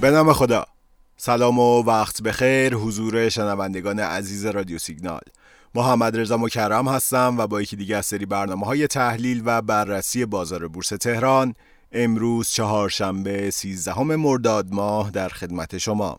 به نام خدا. سلام و وقت بخیر حضور شنوندگان عزیز رادیو سیگنال. محمد رضا مکرم هستم و با یکی دیگه از سری برنامه های تحلیل و بررسی بازار بورس تهران امروز چهارشنبه 13 مرداد ماه در خدمت شما.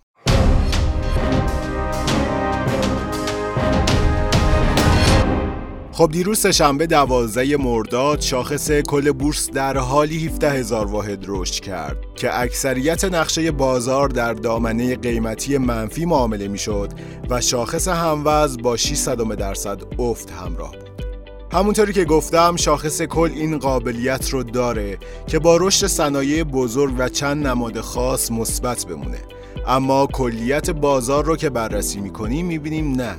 خب دیروز شنبه دوازده مرداد شاخص کل بورس در حالی 17 هزار واحد رشد کرد که اکثریت نقشه بازار در دامنه قیمتی منفی معامله می‌شد و شاخص هموز با 6 درصد افت همراه بود. همونطوری که گفتم شاخص کل این قابلیت رو داره که با رشد صنایع بزرگ و چند نماد خاص مثبت بمونه اما کلیت بازار رو که بررسی می‌کنیم می‌بینیم نه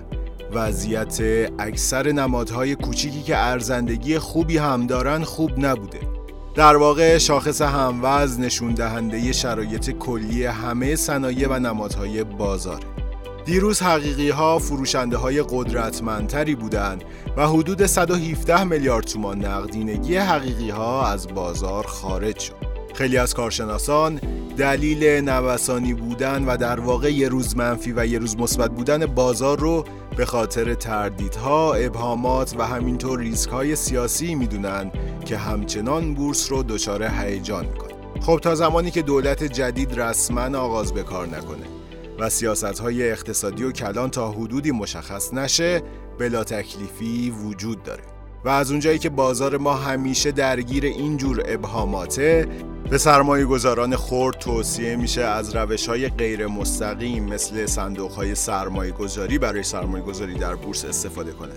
وضعیت اکثر نمادهای کوچیکی که ارزندگی خوبی هم دارن خوب نبوده در واقع شاخص هموز نشون دهنده شرایط کلی همه صنایع و نمادهای بازار. دیروز حقیقی ها فروشنده های قدرتمندتری بودند و حدود 117 میلیارد تومان نقدینگی حقیقی ها از بازار خارج شد. خیلی از کارشناسان دلیل نوسانی بودن و در واقع یه روز منفی و یه روز مثبت بودن بازار رو به خاطر تردیدها، ابهامات و همینطور ریسک های سیاسی می‌دونن که همچنان بورس رو دچار هیجان می‌کنه. خب تا زمانی که دولت جدید رسما آغاز به کار نکنه و سیاست های اقتصادی و کلان تا حدودی مشخص نشه بلا تکلیفی وجود داره. و از اونجایی که بازار ما همیشه درگیر اینجور ابهاماته به سرمایه گذاران خورد توصیه میشه از روش های غیر مستقیم مثل صندوق های سرمایه گذاری برای سرمایه گذاری در بورس استفاده کنه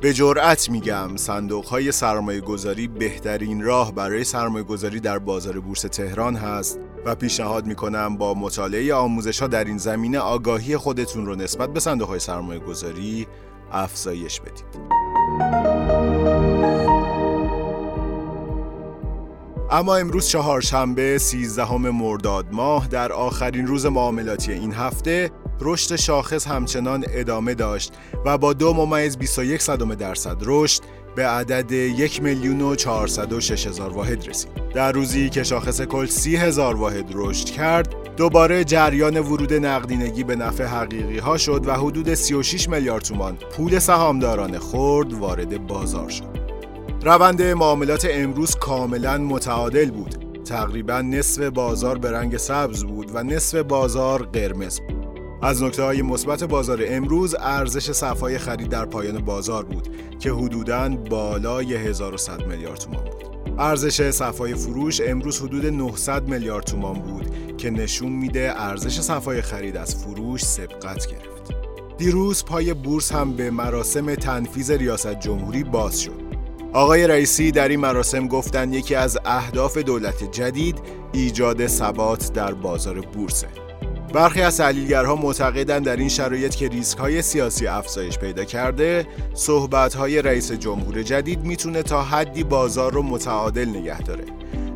به جرأت میگم صندوق های سرمایه گذاری بهترین راه برای سرمایه گذاری در بازار بورس تهران هست و پیشنهاد می‌کنم با مطالعه آموزش ها در این زمینه آگاهی خودتون رو نسبت به صندوق های سرمایه گذاری افزایش بدید. اما امروز چهارشنبه 13 مرداد ماه در آخرین روز معاملاتی این هفته رشد شاخص همچنان ادامه داشت و با دو ممیز 21 صدم درصد رشد به عدد یک میلیون و هزار واحد رسید. در روزی که شاخص کل سی هزار واحد رشد کرد، دوباره جریان ورود نقدینگی به نفع حقیقی ها شد و حدود 36 میلیارد تومان پول سهامداران خرد وارد بازار شد. روند معاملات امروز کاملا متعادل بود. تقریبا نصف بازار به رنگ سبز بود و نصف بازار قرمز. از نکته های مثبت بازار امروز ارزش صفای خرید در پایان بازار بود که حدوداً بالای 1100 میلیارد تومان بود. ارزش صفای فروش امروز حدود 900 میلیارد تومان بود که نشون میده ارزش صفای خرید از فروش سبقت گرفت. دیروز پای بورس هم به مراسم تنفیز ریاست جمهوری باز شد. آقای رئیسی در این مراسم گفتند یکی از اهداف دولت جدید ایجاد ثبات در بازار بورسه. برخی از تحلیلگرها معتقدند در این شرایط که ریسک های سیاسی افزایش پیدا کرده، صحبت های رئیس جمهور جدید می‌تونه تا حدی بازار رو متعادل نگه داره.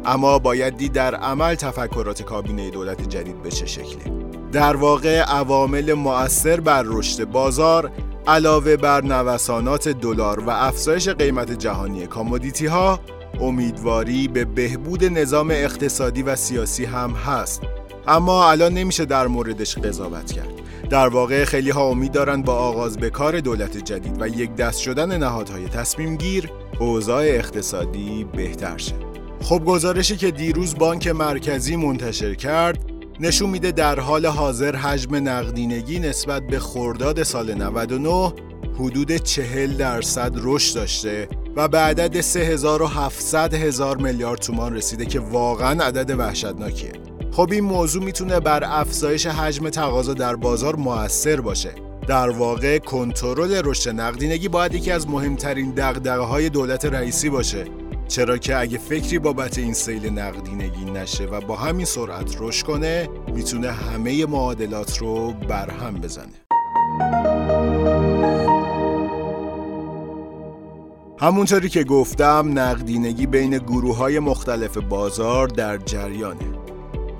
اما باید دید در عمل تفکرات کابینه دولت جدید به چه شکله. در واقع عوامل مؤثر بر رشد بازار علاوه بر نوسانات دلار و افزایش قیمت جهانی کامودیتی ها امیدواری به بهبود نظام اقتصادی و سیاسی هم هست. اما الان نمیشه در موردش قضاوت کرد. در واقع خیلی ها امید دارن با آغاز به کار دولت جدید و یک دست شدن نهادهای تصمیم گیر اوضاع اقتصادی بهتر شه. خب گزارشی که دیروز بانک مرکزی منتشر کرد نشون میده در حال حاضر حجم نقدینگی نسبت به خرداد سال 99 حدود 40 درصد رشد داشته و به عدد 3700 هزار میلیارد تومان رسیده که واقعا عدد وحشتناکیه. خب این موضوع می‌تونه بر افزایش حجم تقاضا در بازار موثر باشه. در واقع کنترل رشد نقدینگی باید یکی از مهمترین دغدغه های دولت رئیسی باشه چرا که اگه فکری بابت این سیل نقدینگی نشه و با همین سرعت رشد کنه می‌تونه همه معادلات رو برهم بزنه. همونطوری که گفتم نقدینگی بین گروه های مختلف بازار در جریانه.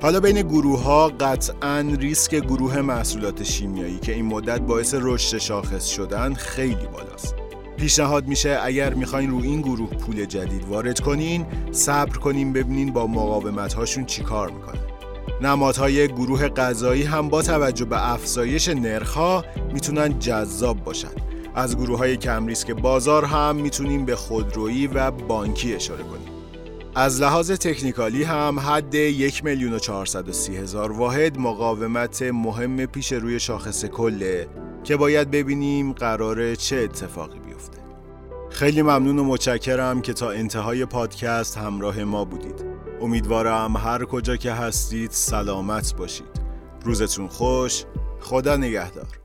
حالا بین گروه ها قطعا ریسک گروه محصولات شیمیایی که این مدت باعث رشد شاخص شدن خیلی بالاست. پیشنهاد میشه اگر می‌خواین رو این گروه پول جدید وارد کنین صبر کنین ببینین با مقاومت هاشون چیکار می‌کنه نمادهای گروه غذایی هم با توجه به افزایش نرخها می‌تونن جذاب باشن. از گروه های کم ریسک بازار هم می‌تونیم به خودرویی و بانکی اشاره کنیم. از لحاظ تکنیکالی هم حد یک میلیون و هزار واحد مقاومت مهم پیش روی شاخص کله که باید ببینیم قراره چه اتفاقی بیفته. خیلی ممنون و متشکرم که تا انتهای پادکست همراه ما بودید. امیدوارم هر کجا که هستید سلامت باشید. روزتون خوش خدا نگهدار.